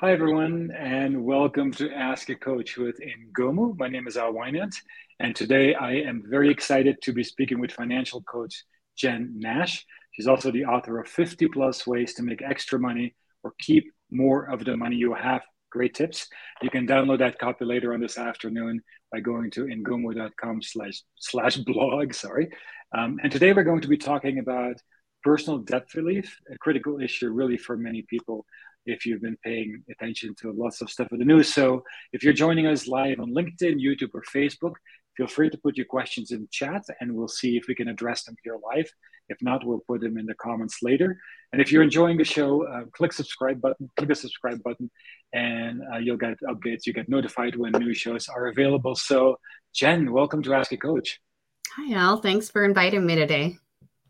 Hi, everyone, and welcome to Ask a Coach with Ngomu. My name is Al Wynant, and today I am very excited to be speaking with financial coach Jen Nash. She's also the author of 50 plus ways to make extra money or keep more of the money you have. Great tips. You can download that copy later on this afternoon by going to ngomu.com slash slash blog. Sorry. Um, and today we're going to be talking about personal debt relief, a critical issue really for many people if you've been paying attention to lots of stuff in the news. So if you're joining us live on LinkedIn, YouTube, or Facebook, feel free to put your questions in chat and we'll see if we can address them here live. If not, we'll put them in the comments later. And if you're enjoying the show, uh, click subscribe button, click the subscribe button, and uh, you'll get updates. You get notified when new shows are available. So, Jen, welcome to Ask a Coach. Hi, Al. Thanks for inviting me today.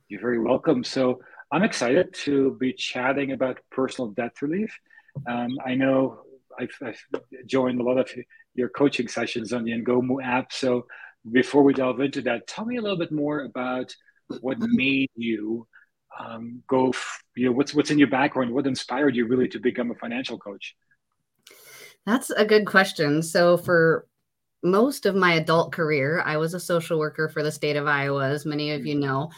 You're very welcome. So, I'm excited to be chatting about personal debt relief. Um, I know I've, I've, joined a lot of your coaching sessions on the Ngomu app. So before we delve into that, tell me a little bit more about what made you um, go. You know, what's what's in your background? What inspired you really to become a financial coach? That's a good question. So for most of my adult career, I was a social worker for the state of Iowa, as many of you know.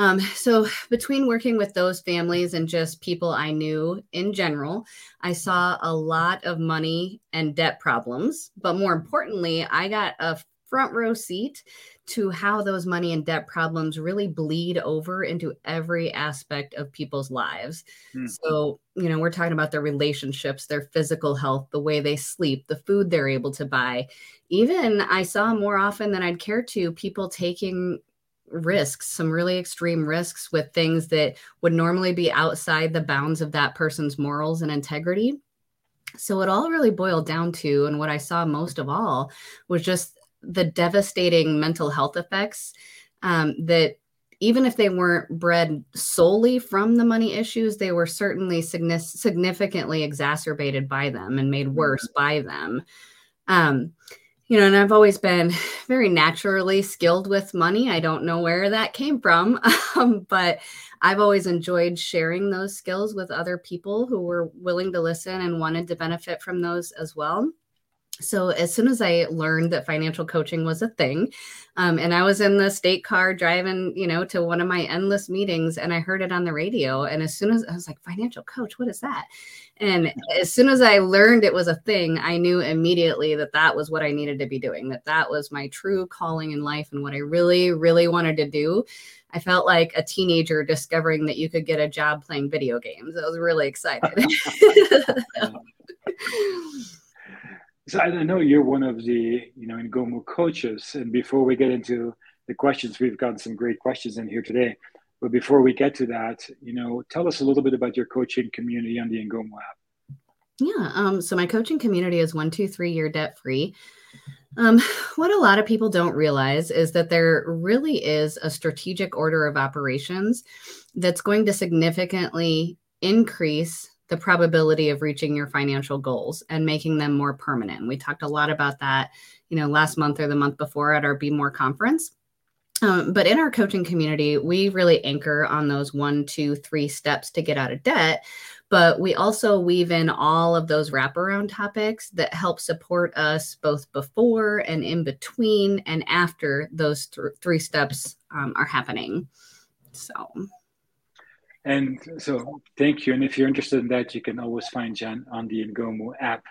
Um, so, between working with those families and just people I knew in general, I saw a lot of money and debt problems. But more importantly, I got a front row seat to how those money and debt problems really bleed over into every aspect of people's lives. Mm-hmm. So, you know, we're talking about their relationships, their physical health, the way they sleep, the food they're able to buy. Even I saw more often than I'd care to people taking risks, some really extreme risks with things that would normally be outside the bounds of that person's morals and integrity. So it all really boiled down to, and what I saw most of all was just the devastating mental health effects um, that even if they weren't bred solely from the money issues, they were certainly significantly exacerbated by them and made worse mm-hmm. by them. Um, you know, and I've always been very naturally skilled with money. I don't know where that came from, um, but I've always enjoyed sharing those skills with other people who were willing to listen and wanted to benefit from those as well. So as soon as I learned that financial coaching was a thing, um, and I was in the state car driving, you know, to one of my endless meetings, and I heard it on the radio. And as soon as I was like, financial coach, what is that? And as soon as I learned it was a thing, I knew immediately that that was what I needed to be doing, that that was my true calling in life and what I really, really wanted to do. I felt like a teenager discovering that you could get a job playing video games. I was really excited. so I know you're one of the, you know, Ngomu coaches. And before we get into the questions, we've got some great questions in here today. But before we get to that, you know, tell us a little bit about your coaching community on the Ngomu app. Yeah. Um, so my coaching community is one, two, three year debt free. Um, what a lot of people don't realize is that there really is a strategic order of operations that's going to significantly increase the probability of reaching your financial goals and making them more permanent. We talked a lot about that, you know, last month or the month before at our Be More conference. Um, but in our coaching community, we really anchor on those one, two, three steps to get out of debt. But we also weave in all of those wraparound topics that help support us both before and in between and after those th- three steps um, are happening. So. And so, thank you. And if you're interested in that, you can always find Jen on the Ngomu app.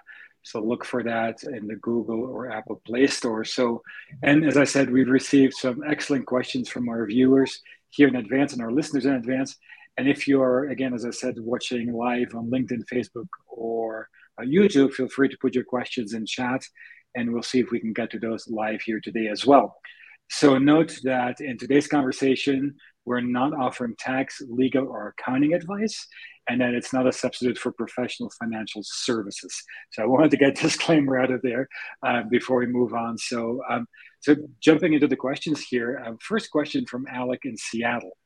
So look for that in the Google or Apple Play Store. So, and as I said, we've received some excellent questions from our viewers here in advance and our listeners in advance. And if you're, again, as I said, watching live on LinkedIn, Facebook, or uh, YouTube, feel free to put your questions in chat and we'll see if we can get to those live here today as well. So, note that in today's conversation, we're not offering tax, legal, or accounting advice and then it's not a substitute for professional financial services. So I wanted to get disclaimer out of there uh, before we move on. So, um, so jumping into the questions here, uh, first question from Alec in Seattle.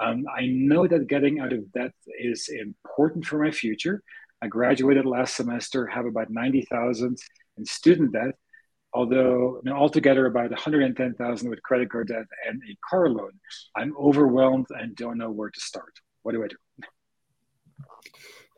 Um, I know that getting out of debt is important for my future. I graduated last semester, have about 90,000 in student debt, although you know, altogether about 110,000 with credit card debt and a car loan. I'm overwhelmed and don't know where to start. What do I do?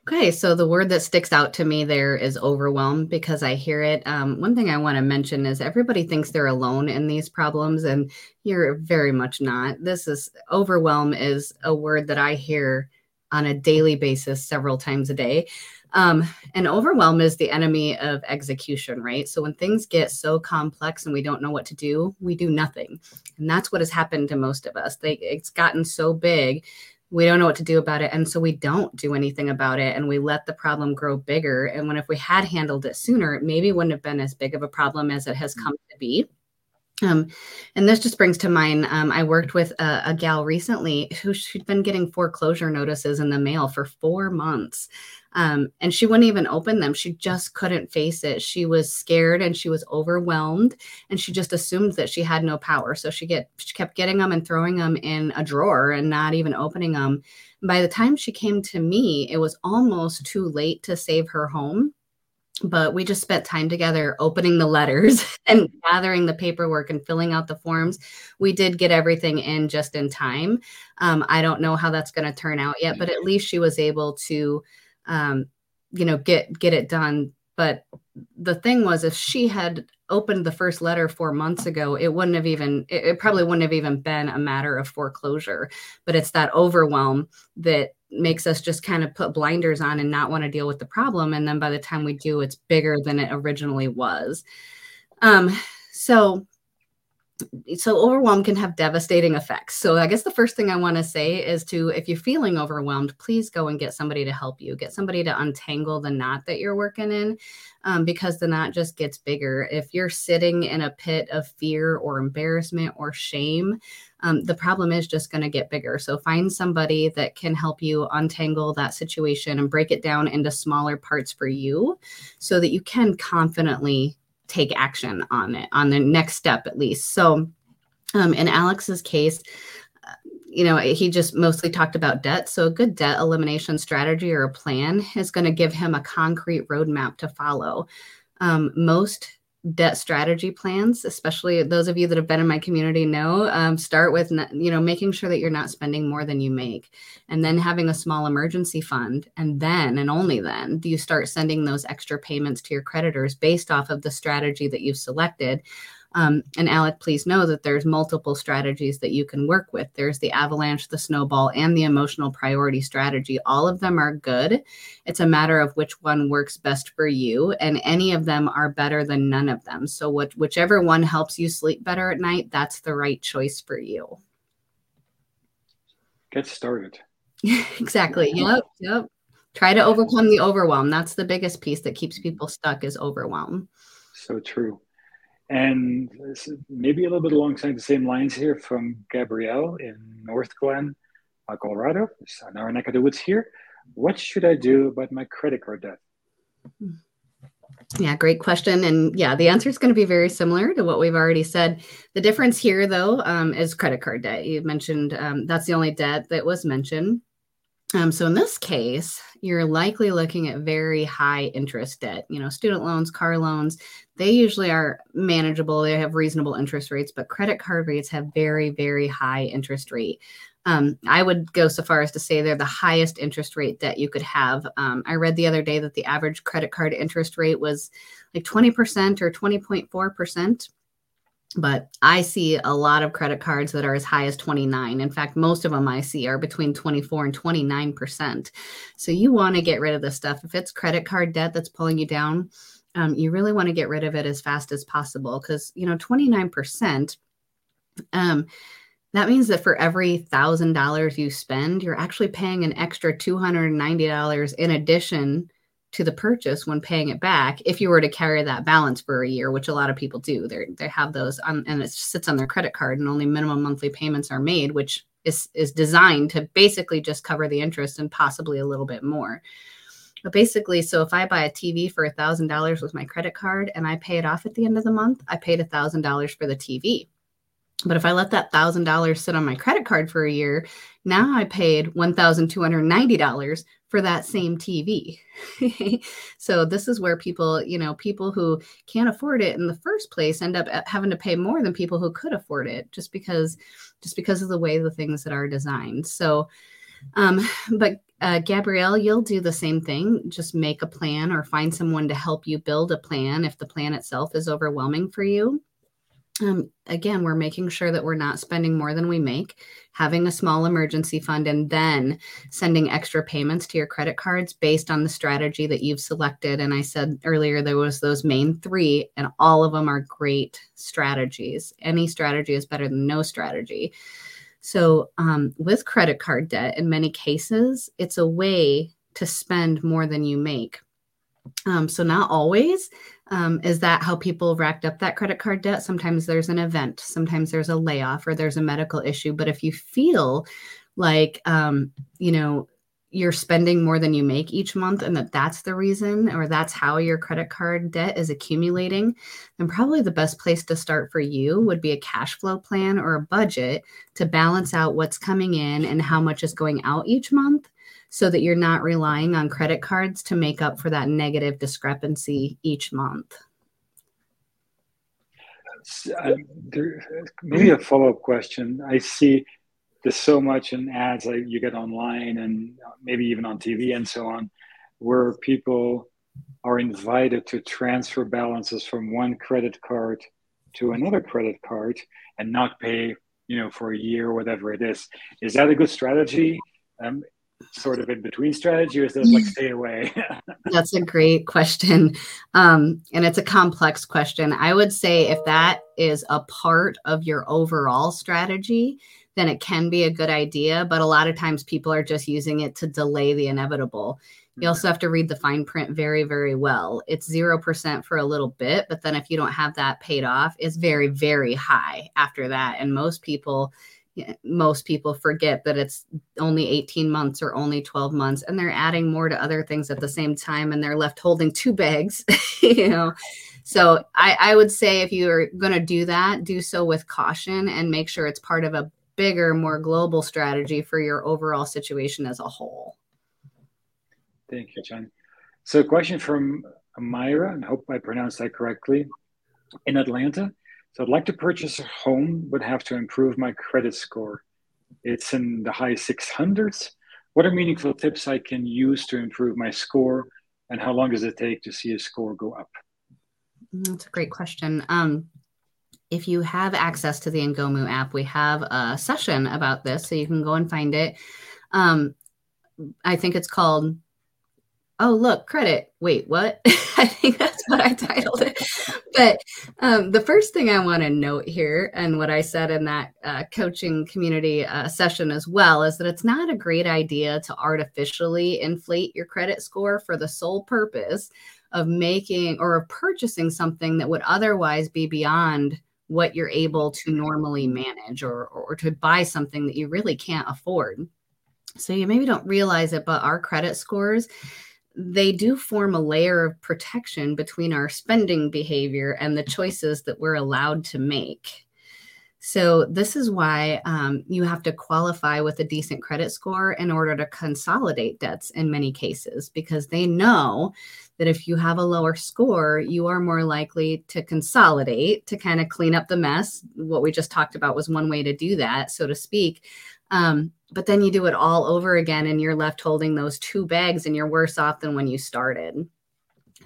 Okay, so the word that sticks out to me there is overwhelm because I hear it. Um, one thing I want to mention is everybody thinks they're alone in these problems, and you're very much not. This is overwhelm is a word that I hear on a daily basis, several times a day. Um, and overwhelm is the enemy of execution, right? So when things get so complex and we don't know what to do, we do nothing, and that's what has happened to most of us. They, it's gotten so big we don't know what to do about it. And so we don't do anything about it and we let the problem grow bigger. And when if we had handled it sooner it maybe wouldn't have been as big of a problem as it has mm. come to be. Um, and this just brings to mind um, i worked with a, a gal recently who she'd been getting foreclosure notices in the mail for four months um, and she wouldn't even open them. She just couldn't face it. She was scared and she was overwhelmed, and she just assumed that she had no power. So she get she kept getting them and throwing them in a drawer and not even opening them. By the time she came to me, it was almost too late to save her home but we just spent time together opening the letters and gathering the paperwork and filling out the forms. We did get everything in just in time. Um, I don't know how that's going to turn out yet, but at least she was able to um, you know, get get it done. But the thing was, if she had opened the first letter four months ago, it wouldn't have even, it, it probably wouldn't have even been a matter of foreclosure. But it's that overwhelm that makes us just kind of put blinders on and not want to deal with the problem. And then by the time we do, it's bigger than it originally was. Um, so so overwhelm can have devastating effects. So I guess the first thing I want to say is to if you're feeling overwhelmed, please go and get somebody to help you. Get somebody to untangle the knot that you're working in um, because the knot just gets bigger. If you're sitting in a pit of fear or embarrassment or shame, um, the problem is just going to get bigger. So find somebody that can help you untangle that situation and break it down into smaller parts for you so that you can confidently take action on it on the next step at least. So um, in alex's case uh, you know he just mostly talked about debt. So a good debt elimination strategy or a plan is going to give him a concrete roadmap to follow. Um, most debt strategy plans, especially those of you that have been in my community know, um, start with you know making sure that you're not spending more than you make, and then having a small emergency fund, and then and only then do you start sending those extra payments to your creditors based off of the strategy that you've selected. Um, and Alec, please know that there's multiple strategies that you can work with. There's the avalanche, the snowball, and the emotional priority strategy. All of them are good. It's a matter of which one works best for you, and any of them are better than none of them. So, what, whichever one helps you sleep better at night, that's the right choice for you. Get started. exactly. Yep. Yep. Try to overcome the overwhelm. That's the biggest piece that keeps people stuck is overwhelm. So true. And maybe a little bit alongside the same lines here from Gabrielle in Northglenn, uh, Colorado, it's on our neck of the woods here. What should I do about my credit card debt? Yeah, great question. And yeah, the answer is going to be very similar to what we've already said. The difference here, though, um, is credit card debt. You mentioned um, that's the only debt that was mentioned. Um, so in this case, you're likely looking at very high interest debt. You know, student loans, car loans, they usually are manageable. They have reasonable interest rates, but credit card rates have very, very high interest rate. Um, I would go so far as to say they're the highest interest rate that you could have. Um, I read the other day that the average credit card interest rate was like 20% or 20.4% but I see a lot of credit cards that are as high as 29. In fact, most of them I see are between 24 and 29%. So you want to get rid of this stuff. If it's credit card debt that's pulling you down, um, you really want to get rid of it as fast as possible because, you know, 29%. Um, that means that for every thousand dollars you spend, you're actually paying an extra $290 in addition to the purchase when paying it back if you were to carry that balance for a year which a lot of people do they they have those on and it sits on their credit card and only minimum monthly payments are made which is is designed to basically just cover the interest and possibly a little bit more. But basically so if i buy a tv for a thousand dollars with my credit card and i pay it off at the end of the month i paid a thousand dollars for the tv but if I let that thousand dollars sit on my credit card for a year, now I paid one thousand two hundred ninety dollars for that same TV. so this is where people, you know, people who can't afford it in the first place end up uh, having to pay more than people who could afford it just because just because of the way the things that are designed. So um, but uh, Gabrielle, you'll do the same thing. Just make a plan or find someone to help you build a plan if the plan itself is overwhelming for you. Um, again, we're making sure that we're not spending more than we make, having a small emergency fund, and then sending extra payments to your credit cards based on the strategy that you've selected. And I said earlier there was those main three, and all of them are great strategies. Any strategy is better than no strategy. So, um, with credit card debt, in many cases, it's a way to spend more than you make. Um, so, not always um, is that how people racked up that credit card debt. Sometimes there's an event, sometimes there's a layoff, or there's a medical issue. But if you feel like, um, you know, you're spending more than you make each month and that that's the reason or that's how your credit card debt is accumulating then probably the best place to start for you would be a cash flow plan or a budget to balance out what's coming in and how much is going out each month so that you're not relying on credit cards to make up for that negative discrepancy each month uh, there, maybe a follow-up question i see there's so much in ads like you get online and maybe even on TV and so on, where people are invited to transfer balances from one credit card to another credit card and not pay, you know, for a year or whatever it is. Is that a good strategy? Um, sort of in between strategy, or is it like stay away? That's a great question. Um, and it's a complex question. I would say if that is a part of your overall strategy, then it can be a good idea. But a lot of times people are just using it to delay the inevitable. You mm-hmm. also have to read the fine print very, very well. It's 0% for a little bit, but then if you don't have that paid off, it's very, very high after that. And most people, most people forget that it's only 18 months or only 12 months and they're adding more to other things at the same time and they're left holding two bags you know so I, I would say if you're going to do that do so with caution and make sure it's part of a bigger, more global strategy for your overall situation as a whole. Thank you, john So, a question from Myra, and I hope I pronounced that correctly, in Atlanta. So, I'd like to purchase a home, but have to improve my credit score. It's in the high 600s. What are meaningful tips I can use to improve my score, and how long does it take to see a score go up? That's a great question. Um, if you have access to the Ngomu app, we have a session about this, so you can go and find it. Um, I think it's called oh look credit. Wait what? I think that's what i titled it. But um, the first thing i want to note here and what i said in that uh, coaching community uh, session as well is that it's not a great idea to artificially inflate your credit score for the sole purpose of making or of purchasing something that would otherwise be beyond what you're able to normally manage or, or to buy something that you really can't afford. So you maybe don't realize it, but our credit scores, they do form a layer of protection between our spending behavior and the choices that we're allowed to make. So, this is why um, you have to qualify with a decent credit score in order to consolidate debts in many cases, because they know that if you have a lower score, you are more likely to consolidate to kind of clean up the mess. What we just talked about was one way to do that, so to speak. Um, but then you do it all over again, and you're left holding those two bags, and you're worse off than when you started.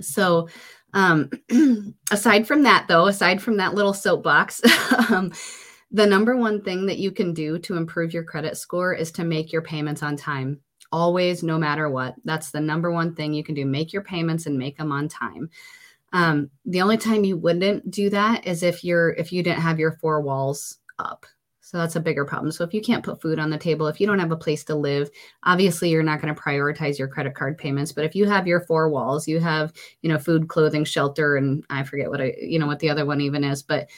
So, um, aside from that, though, aside from that little soapbox, um, the number one thing that you can do to improve your credit score is to make your payments on time always, no matter what. That's the number one thing you can do. Make your payments and make them on time. Um, the only time you wouldn't do that is if you're if you didn't have your four walls up. So that's a bigger problem. So if you can't put food on the table, if you don't have a place to live, obviously you're not going to prioritize your credit card payments. But if you have your four walls, you have, you know, food, clothing, shelter, and I forget what I, you know, what the other one even is, but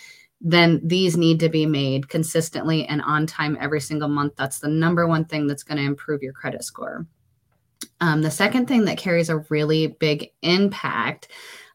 then these need to be made consistently and on time every single month. That's the number one thing that's going to improve your credit score. Um, the second thing that carries a really big impact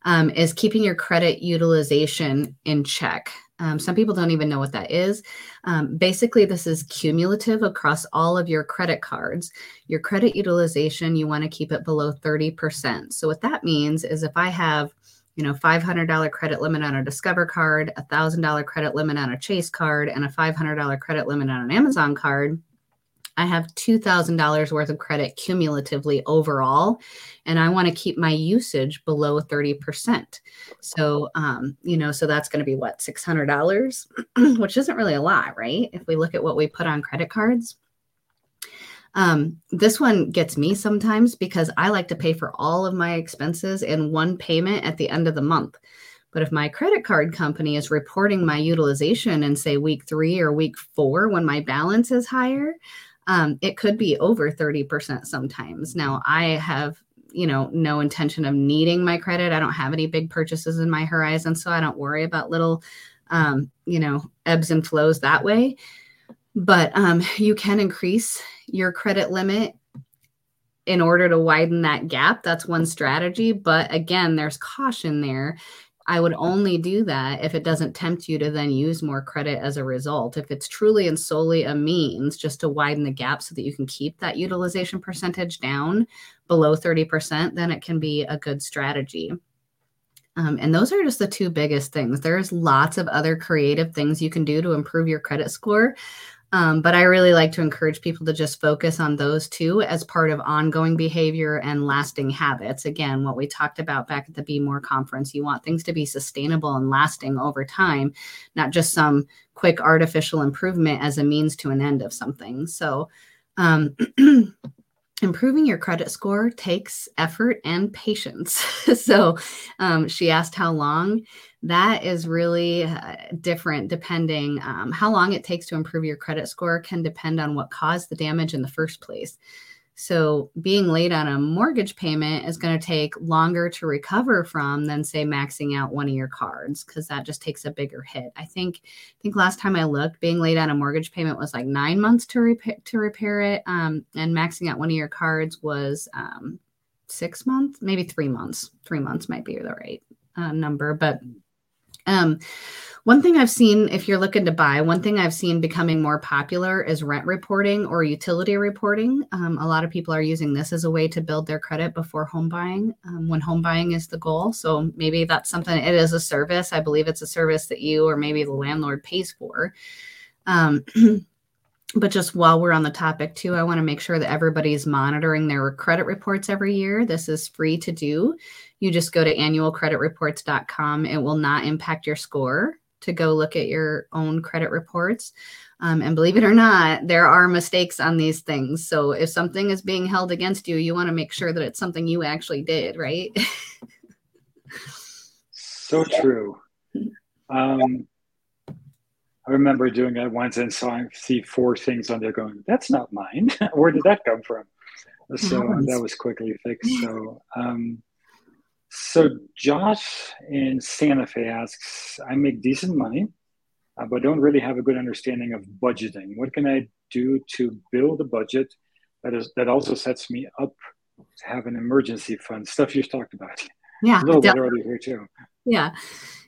um, is keeping your credit utilization in check. Um, some people don't even know what that is. Um, basically, this is cumulative across all of your credit cards. Your credit utilization, you want to keep it below 30%. So, what that means is if I have you know, $500 credit limit on a Discover card, a $1,000 credit limit on a Chase card, and a $500 credit limit on an Amazon card, I have $2,000 worth of credit cumulatively overall, and I want to keep my usage below 30%. So, um, you know, so that's going to be what, $600, which isn't really a lot, right? If we look at what we put on credit cards. Um, this one gets me sometimes because I like to pay for all of my expenses in one payment at the end of the month. But if my credit card company is reporting my utilization in, say, week three or week four when my balance is higher, um, it could be over 30% sometimes. Now, I have you know no intention of needing my credit. I don't have any big purchases in my horizon so i don't worry about little um, you know ebbs and flows that way. But um, you can increase your credit limit in order to widen that gap. That's one strategy but again there's caution there I would only do that if it doesn't tempt you to then use more credit as a result. If it's truly and solely a means just to widen the gap so that you can keep that utilization percentage down below 30%, then it can be a good strategy. Um, and those are just the two biggest things. There's lots of other creative things you can do to improve your credit score. Um, but I really like to encourage people to just focus on those two as part of ongoing behavior and lasting habits. Again, what we talked about back at the Be More conference, you want things to be sustainable and lasting over time, not just some quick artificial improvement as a means to an end of something. So, um, improving your credit score takes effort and patience. so, um, she asked how long that is really uh, different depending um, how long it takes to improve your credit score can depend on what caused the damage in the first place so being late on a mortgage payment is going to take longer to recover from than say maxing out one of your cards because that just takes a bigger hit. I think i think last time i looked being late on a mortgage payment was like nine months to repair to repair it um, and maxing out one of your cards was um, six months maybe three months. Three months might be the right uh, number but um, one thing I've seen, if you're looking to buy, one thing I've seen becoming more popular is rent reporting or utility reporting. Um, a lot of people are using this as a way to build their credit before home buying um, when home buying is the goal. So maybe that's something, it is a service. I believe it's a service that you or maybe the landlord pays for. Um, but just while we're on the topic too i want to make sure that everybody's monitoring their credit reports every year. This is free to do. You just go to annualcreditreports.com it will not impact your score to go look at your own credit reports. Um, and believe it or not there are mistakes on these things. So if something is being held against you you want to make sure that it's something you actually did right? So true. Um, I remember doing that once and saw I see four things on there going, that's not mine. Where did that come from? So that was quickly fixed. So, um, so Josh in Santa Fe asks, I make decent money, uh, but don't really have a good understanding of budgeting. What can I do to build a budget that is that also sets me up to have an emergency fund? Stuff you've talked about. Yeah, a little bit earlier here too. Yeah.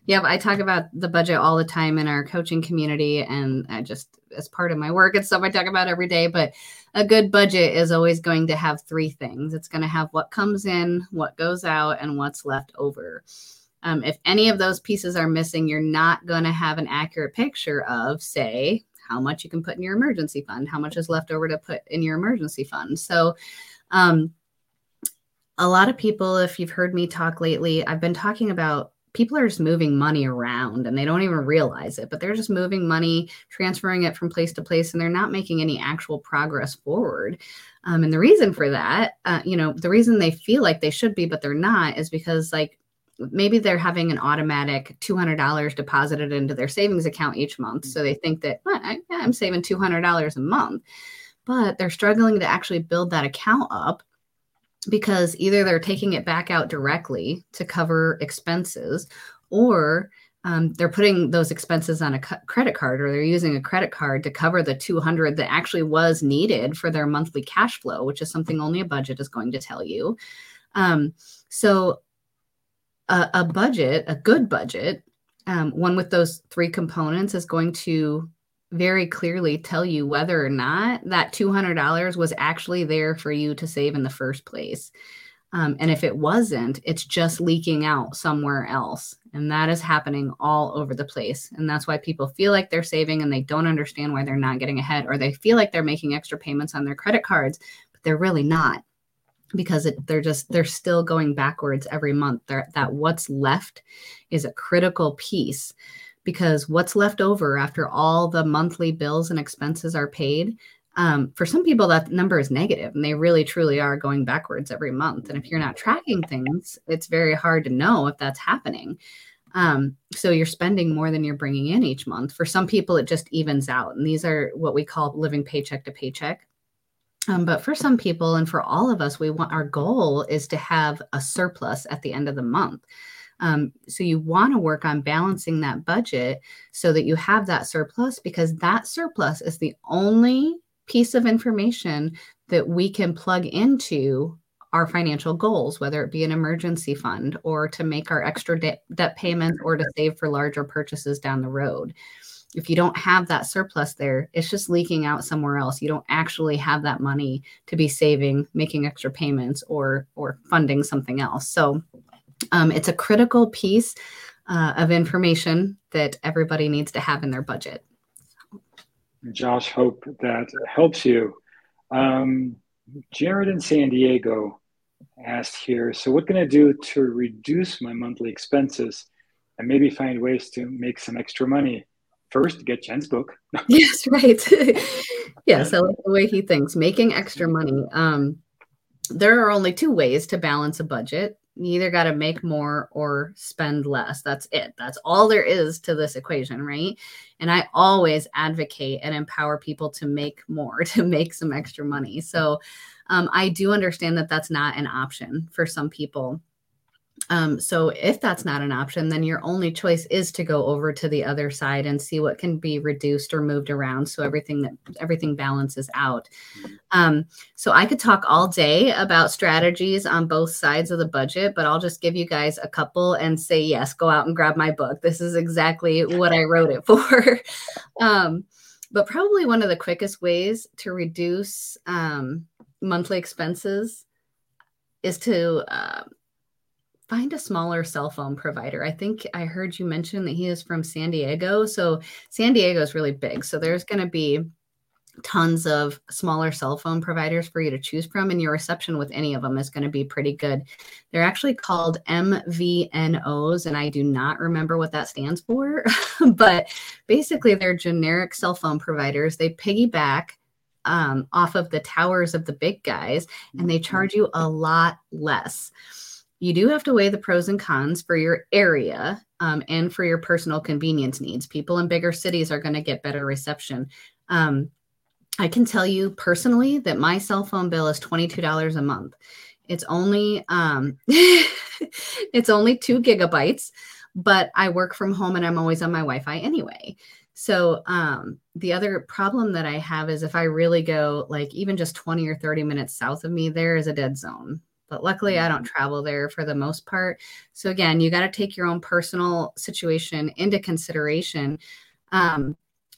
Yeah, I talk about the budget all the time in our coaching community, and I just as part of my work, it's stuff I talk about every day. But a good budget is always going to have three things. It's going to have what comes in, what goes out, and what's left over. Um, if any of those pieces are missing, you're not going to have an accurate picture of, say, how much you can put in your emergency fund, how much is left over to put in your emergency fund. So, um, a lot of people, if you've heard me talk lately, I've been talking about people are just moving money around and they don't even realize it, but they're just moving money, transferring it from place to place, and they're not making any actual progress forward. Um, and the reason for that, uh, you know, the reason they feel like they should be, but they're not, is because like maybe they're having an automatic $200 deposited into their savings account each month. So they think that well, I, I'm saving $200 a month, but they're struggling to actually build that account up because either they're taking it back out directly to cover expenses or um, they're putting those expenses on a credit card or they're using a credit card to cover the 200 that actually was needed for their monthly cash flow which is something only a budget is going to tell you. Um, so a, a, budget a good budget um, one with those three components is going to very clearly tell you whether or not that $200 was actually there for you to save in the first place. Um, and if it wasn't, it's just leaking out somewhere else. And that is happening all over the place. And that's why people feel like they're saving and they don't understand why they're not getting ahead, or they feel like they're making extra payments on their credit cards, but they're really not because it, they're just they're still going backwards every month they're, that what's left is a critical piece because what's left over after all the monthly bills and expenses are paid um, for some people that number is negative and they really truly are going backwards every month. And if you're not tracking things it's very hard to know if that's happening. Um, so you're spending more than you're bringing in each month. For some people it just evens out and these are what we call living paycheck to paycheck. Um, but for some people and for all of us we want our goal is to have a surplus at the end of the month um, so you want to work on balancing that budget so that you have that surplus because that surplus is the only piece of information that we can plug into our financial goals, whether it be an emergency fund or to make our extra de- debt payments or to save for larger purchases down the road. If you don't have that surplus there, it's just leaking out somewhere else. You don't actually have that money to be saving, making extra payments, or or funding something else. So um, it's a critical piece uh, of information that everybody needs to have in their budget. Josh, hope that helps you. Um, Jared in San Diego asked here, so what can I do to reduce my monthly expenses and maybe find ways to make some extra money? First, get Jen's book. yes, right. yes, I like the way he thinks. Making extra money. Um, there are only two ways to balance a budget you either got to make more or spend less. That's it. That's all there is to this equation, right? And I always advocate and empower people to make more, to make some extra money. So um, I do understand that that's not an option for some people. Um, so if that's not an option, then your only choice is to go over to the other side and see what can be reduced or moved around so everything that everything balances out. Um, so I could talk all day about strategies on both sides of the budget, but I'll just give you guys a couple and say yes, go out and grab my book. This is exactly what I wrote it for. um, but probably one of the quickest ways to reduce um, monthly expenses is to uh, find a smaller cell phone provider. I think I heard you mention that he is from San Diego. So San Diego is really big. So there's going to be tons of smaller cell phone providers for you to choose from and your reception with any of them is going to be pretty good. They're actually called MVNOs and I do not remember what that stands for, but basically they're generic cell phone providers. They piggyback um, off of the towers of the big guys and they charge you a lot less you do have to weigh the pros and cons for your area um, and for your personal convenience needs. People in bigger cities are going to get better reception. Um, I can tell you personally that my cell phone bill is $22 a month. It's only um, it's only two gigabytes, but I work from home and I'm always on my Wi-Fi anyway. So um, the other problem that I have is if I really go like even just 20 or 30 minutes south of me, there is a dead zone but luckily I don't mm-hmm. travel there for the most part. So again, you got to take your own personal situation into consideration. Um,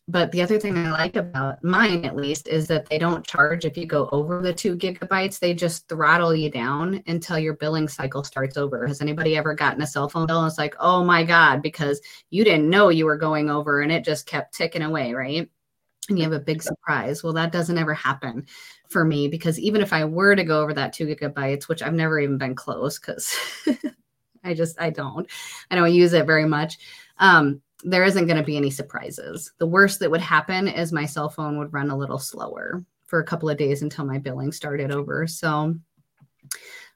but the other thing I like about mine, at least, is that they don't charge if you go over the two gigabytes. They just throttle you down until your billing cycle starts over. Has anybody ever gotten a cell phone bill and it's like, oh my God, because you didn't know you were going over and it just kept ticking away, right? And you have a big surprise. Well, that doesn't ever happen for me because even if I were to go over that two gigabytes, which I've never even been close because I just I don't I don't use it very much. Um, there isn't going to be any surprises. The worst that would happen is my cell phone would run a little slower for a couple of days until my billing started over. So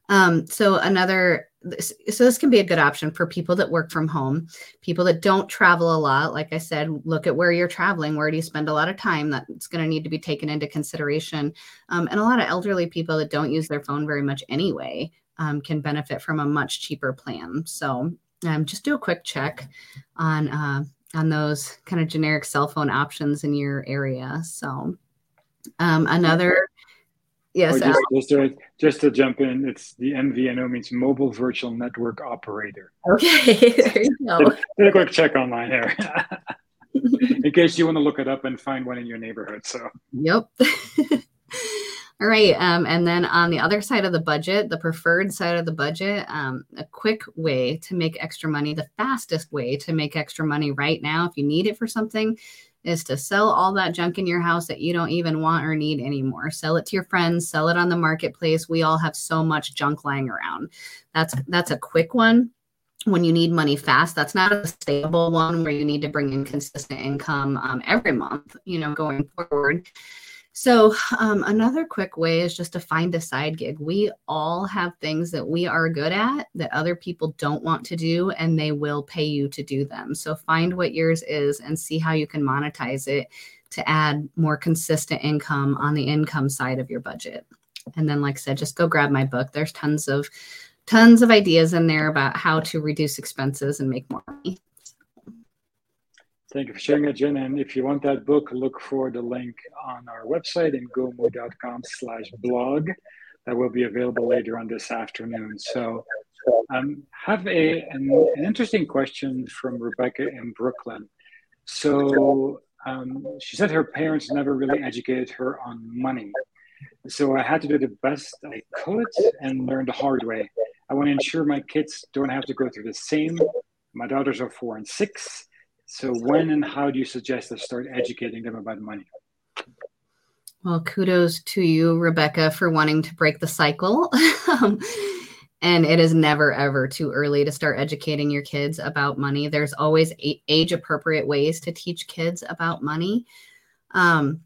um, so another, so this can be a good option for people that work from home, people that don't travel a lot. Like I said, look at where you're traveling. Where do you spend a lot of time? That's going to need to be taken into consideration. Um, and a lot of elderly people that don't use their phone very much anyway um, can benefit from a much cheaper plan. So um, just do a quick check on uh, on those kind of generic cell phone options in your area. So um, another Yes. Just, just, to, just to jump in, it's the MVNO means Mobile Virtual Network Operator. Okay, there you go. Did a quick check online here. in case you want to look it up and find one in your neighborhood. So. Yep. All right. Um, and then on the other side of the budget, the preferred side of the budget, um, a quick way to make extra money, the fastest way to make extra money right now, if you need it for something, is to sell all that junk in your house that you don't even want or need anymore. Sell it to your friends, sell it on the marketplace. We all have so much junk lying around. That's that's a quick one when you need money fast that's not a stable one where you need to bring in consistent income um, every month you know going forward so, um, another quick way is just to find a side gig. We all have things that we are good at that other people don't want to do, and they will pay you to do them. So, find what yours is and see how you can monetize it to add more consistent income on the income side of your budget. And then, like I said, just go grab my book. There's tons of tons of ideas in there about how to reduce expenses and make more money. Thank you for sharing it, Jen. And if you want that book, look for the link on our website, ngomu.com slash blog. That will be available later on this afternoon. So um, have a, an, an, interesting question from Rebecca in Brooklyn. So um, she said her parents never really educated her on money. So I had to do the best I could and learn the hard way. I want to ensure my kids don't have to go through the same. My daughters are four and six so when and how do you suggest I start educating them about money? Well, kudos to you, Rebecca, for wanting to break the cycle. Um, and it is never, ever too early to start educating your kids about money. There's always age appropriate ways to teach kids about money. Um,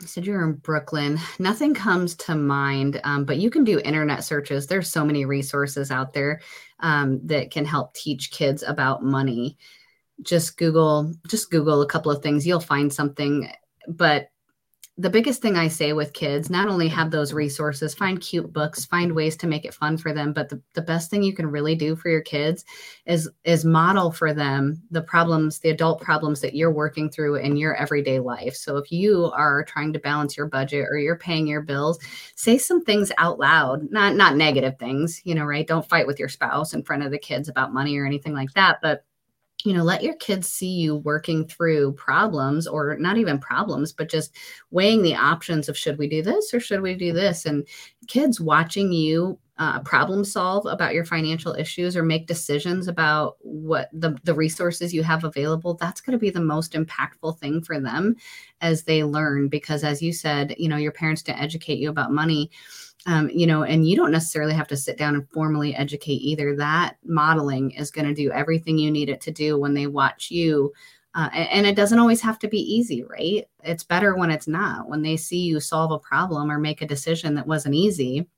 you said you're in Brooklyn. Nothing comes to mind, um, but you can do internet searches. There's so many resources out there um, that can help teach kids about money just google just google a couple of things you'll find something. But the biggest thing i say with kids not only have those resources find cute books find ways to make it fun for them but the, the best thing you can really do for your kids is is model for them the problems the adult problems that you're working through in your everyday life. So if you are trying to balance your budget or you're paying your bills say some things out loud not not negative things you know right? Don't fight with your spouse in front of the kids about money or anything like that but you know let your kids see you working through problems or not even problems but just weighing the options of should we do this or should we do this? And kids watching you uh, problem solve about your financial issues or make decisions about what the, the resources you have available that's going to be the most impactful thing for them as they learn. Because as you said you know your parents didn't educate you about money um, you know, and you don't necessarily have to sit down and formally educate either. That modeling is going to do everything you need it to do when they watch you. Uh, and, it doesn't always have to be easy, right? It's better when it's not. When they see you solve a problem or make a decision that wasn't easy,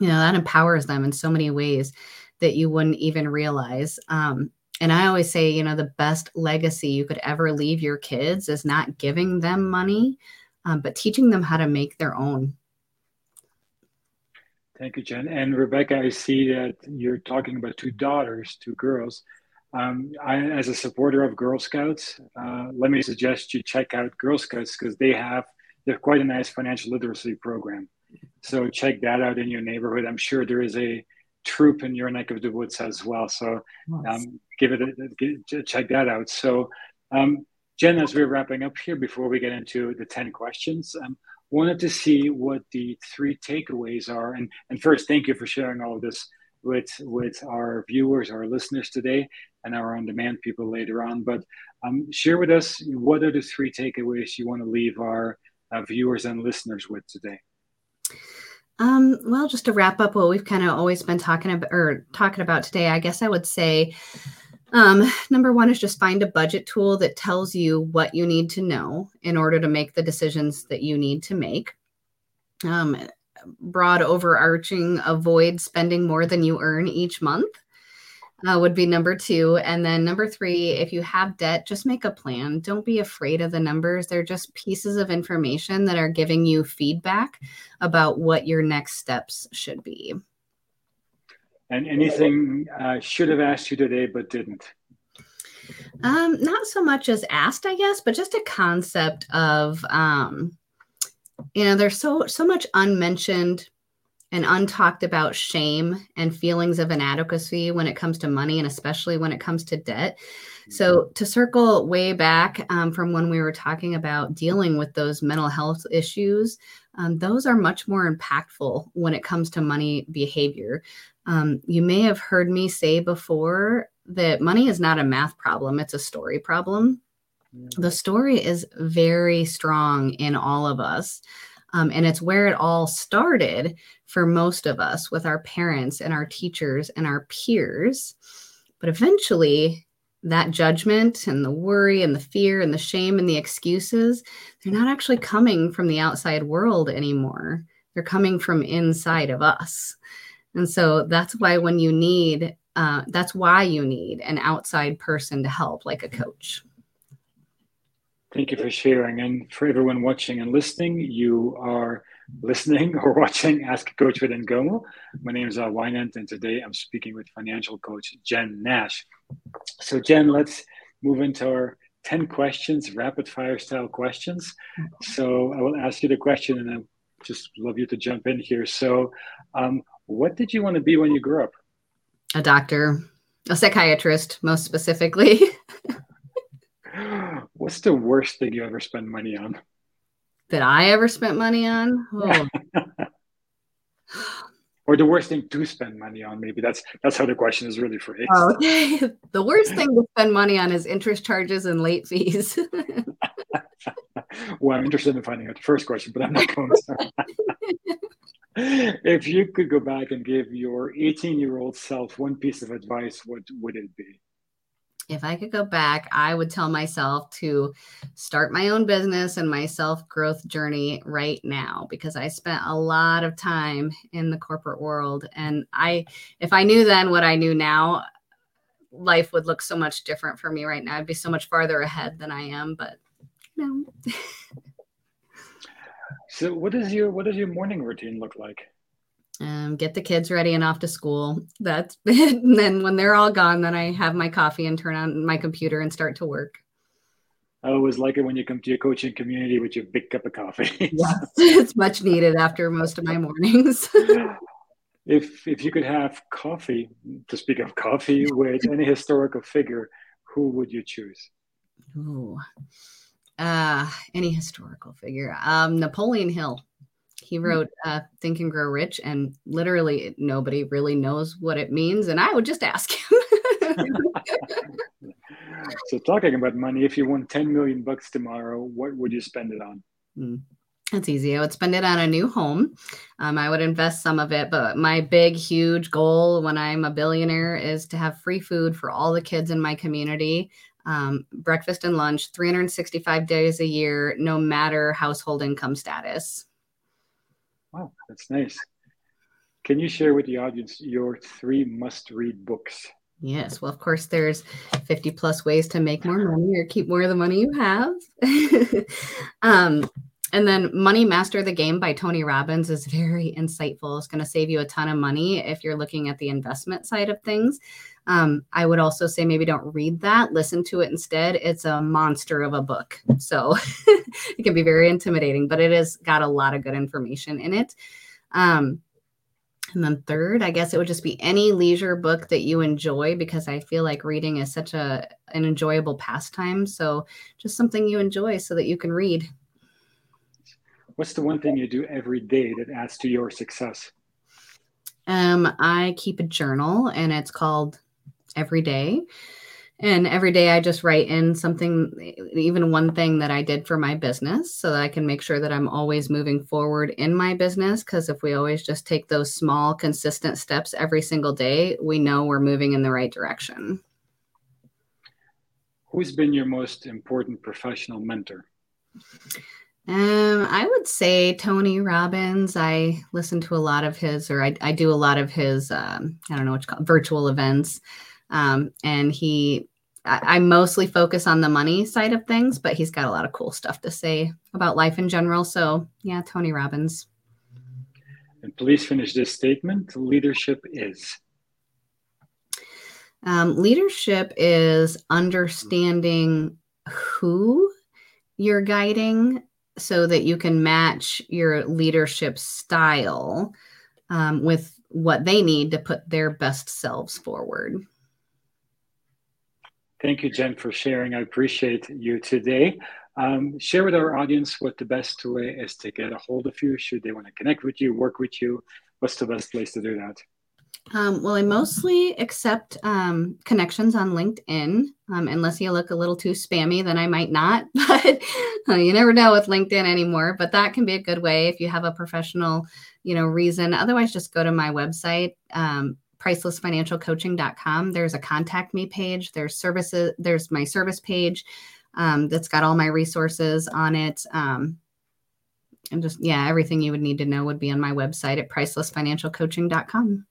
you know, that empowers them in so many ways that you wouldn't even realize. Um, and I always say, you know, the best legacy you could ever leave your kids is not giving them money, um, but teaching them how to make their own Thank you, Jen. And Rebecca, I see that you're talking about two daughters, two girls. Um, I, as a supporter of Girl Scouts, uh, let me suggest you check out Girl Scouts because they have they're quite a nice financial literacy program. So check that out in your neighborhood. I'm sure there is a troop in your neck of the woods as well. So um, give it a, a, check that out. So um, Jen, as we're wrapping up here, before we get into the ten questions, um, wanted to see what the three takeaways are. And, and first, thank you for sharing all of this with, with our viewers, our listeners today, and our on demand people later on. But um, share with us what are the three takeaways you want to leave our uh, viewers and listeners with today? Um, well, just to wrap up what we've kind of always been talking about or talking about today, I guess I would say um, number one is just find a budget tool that tells you what you need to know in order to make the decisions that you need to make. Um, broad overarching, avoid spending more than you earn each month. Uh, would be number two. And then number three, if you have debt, just make a plan. Don't be afraid of the numbers. They're just pieces of information that are giving you feedback about what your next steps should be. And anything uh, should have asked you today but didn't? Um, not so much as asked, I guess, but just a concept of, um, you know, there's so so much unmentioned and untalked about shame and feelings of inadequacy when it comes to money and especially when it comes to debt. So, mm-hmm. to circle way back um, from when we were talking about dealing with those mental health issues um, those are much more impactful when it comes to money behavior. Um, you may have heard me say before that money is not a math problem, it's a story problem. The story is very strong in all of us. Um, and it's where it all started for most of us with our parents and our teachers and our peers. But eventually, that judgment and the worry and the fear and the shame and the excuses, they're not actually coming from the outside world anymore. They're coming from inside of us. And so that's why when you need, uh, that's why you need an outside person to help, like a coach. Thank you for sharing. And for everyone watching and listening, you are listening or watching Ask a Coach with Ngomo. My name is Al Wynand, and today I'm speaking with financial coach Jen Nash. So, Jen, let's move into our 10 questions, rapid fire style questions. So, I will ask you the question and I just love you to jump in here. So, um, what did you want to be when you grew up? A doctor, a psychiatrist, most specifically. What's the worst thing you ever spend money on? That I ever spent money on? Oh. or the worst thing to spend money on maybe. That's that's how the question is really phrased. Oh, okay. The worst thing to spend money on is interest charges and late fees. Well i'm interested in finding out the first question but i'm not going to. If you could go back and give your 18 year old self one piece of advice what would it be if I could go back, I would tell myself to start my own business and my self growth journey right now because I spent a lot of time in the corporate world. And I, if I knew then what I knew now, life would look so much different for me right now. I'd be so much farther ahead than I am, but no. so what is your what does your morning routine look like? Um, get the kids ready and off to school. That's it. And then when they're all gone, then I have my coffee and turn on my computer and start to work. I always like it when you come to your coaching community with your big cup of coffee. yes, it's much needed after most of my mornings. if if you could have coffee, to speak of coffee, with any historical figure, who would you choose? Ooh, uh, any historical figure. Um, Napoleon Hill. He hmm. wrote uh, Think and Grow Rich, and literally nobody really knows what it means. And I would just ask him. so, talking about money, if you won 10 million bucks tomorrow, what would you spend it on? Mm. That's easy. I would spend it on a new home. Um, I would invest some of it, but my big, huge goal when I'm a billionaire is to have free food for all the kids in my community. Um, breakfast and lunch 365 days a year, no matter household income status. Wow, that's nice. Can you share with the audience your three must read books? Yes, well, of course, there's 50 plus ways to make more money or keep more of the money you have. um, and then Money Master the Game by Tony Robbins is very insightful. It's going to save you a ton of money if you're looking at the investment side of things. Um, I would also say maybe don't read that, listen to it instead. It's a monster of a book. So it can be very intimidating, but it has got a lot of good information in it. Um, and then third, I guess it would just be any leisure book that you enjoy because I feel like reading is such a an enjoyable pastime. So just something you enjoy so that you can read. What's the one thing you do every day that adds to your success? Um, I keep a journal and it's called every day. And every day I just write in something, even one thing that I did for my business so that I can make sure that I'm always moving forward in my business. Because if we always just take those small, consistent steps every single day, we know we're moving in the right direction. Who's been your most important professional mentor? Um, I would say Tony Robbins. I listen to a lot of his, or I, I do a lot of his, um, I don't know what you call it, virtual events. Um, and he, I, I mostly focus on the money side of things, but he's got a lot of cool stuff to say about life in general. So, yeah, Tony Robbins. And please finish this statement leadership is. Um, leadership is understanding who you're guiding so that you can match your leadership style um, with what they need to put their best selves forward. Thank you, Jen, for sharing. I appreciate you today. Um, share with our audience what the best way is to get a hold of you. Should they want to connect with you, work with you, what's the best place to do that? Um, well, I mostly accept um, connections on LinkedIn, um, unless you look a little too spammy, then I might not. But uh, you never know with LinkedIn anymore. But that can be a good way if you have a professional, you know, reason. Otherwise, just go to my website, um, pricelessfinancialcoaching.com. There's a contact me page. There's services. There's my service page um, that's got all my resources on it. Um, and just yeah, everything you would need to know would be on my website at pricelessfinancialcoaching.com.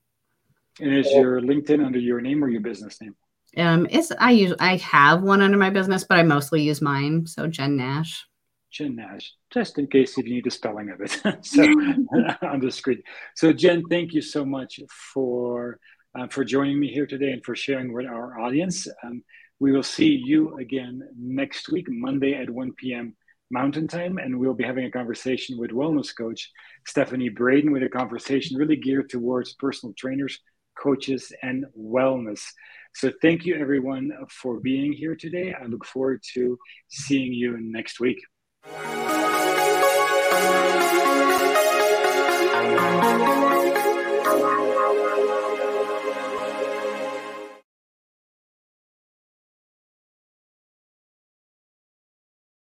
And is your LinkedIn under your name or your business name? Um, it's I use I have one under my business, but I mostly use mine. So Jen Nash. Jen Nash, just in case if you need the spelling of it. so on the screen. So Jen, thank you so much for uh, for joining me here today and for sharing with our audience. Um, we will see you again next week, Monday at 1 p.m. Mountain Time, and we'll be having a conversation with wellness coach Stephanie Braden with a conversation really geared towards personal trainers coaches, and wellness. So, thank you everyone for being here today. I look forward to seeing you next week.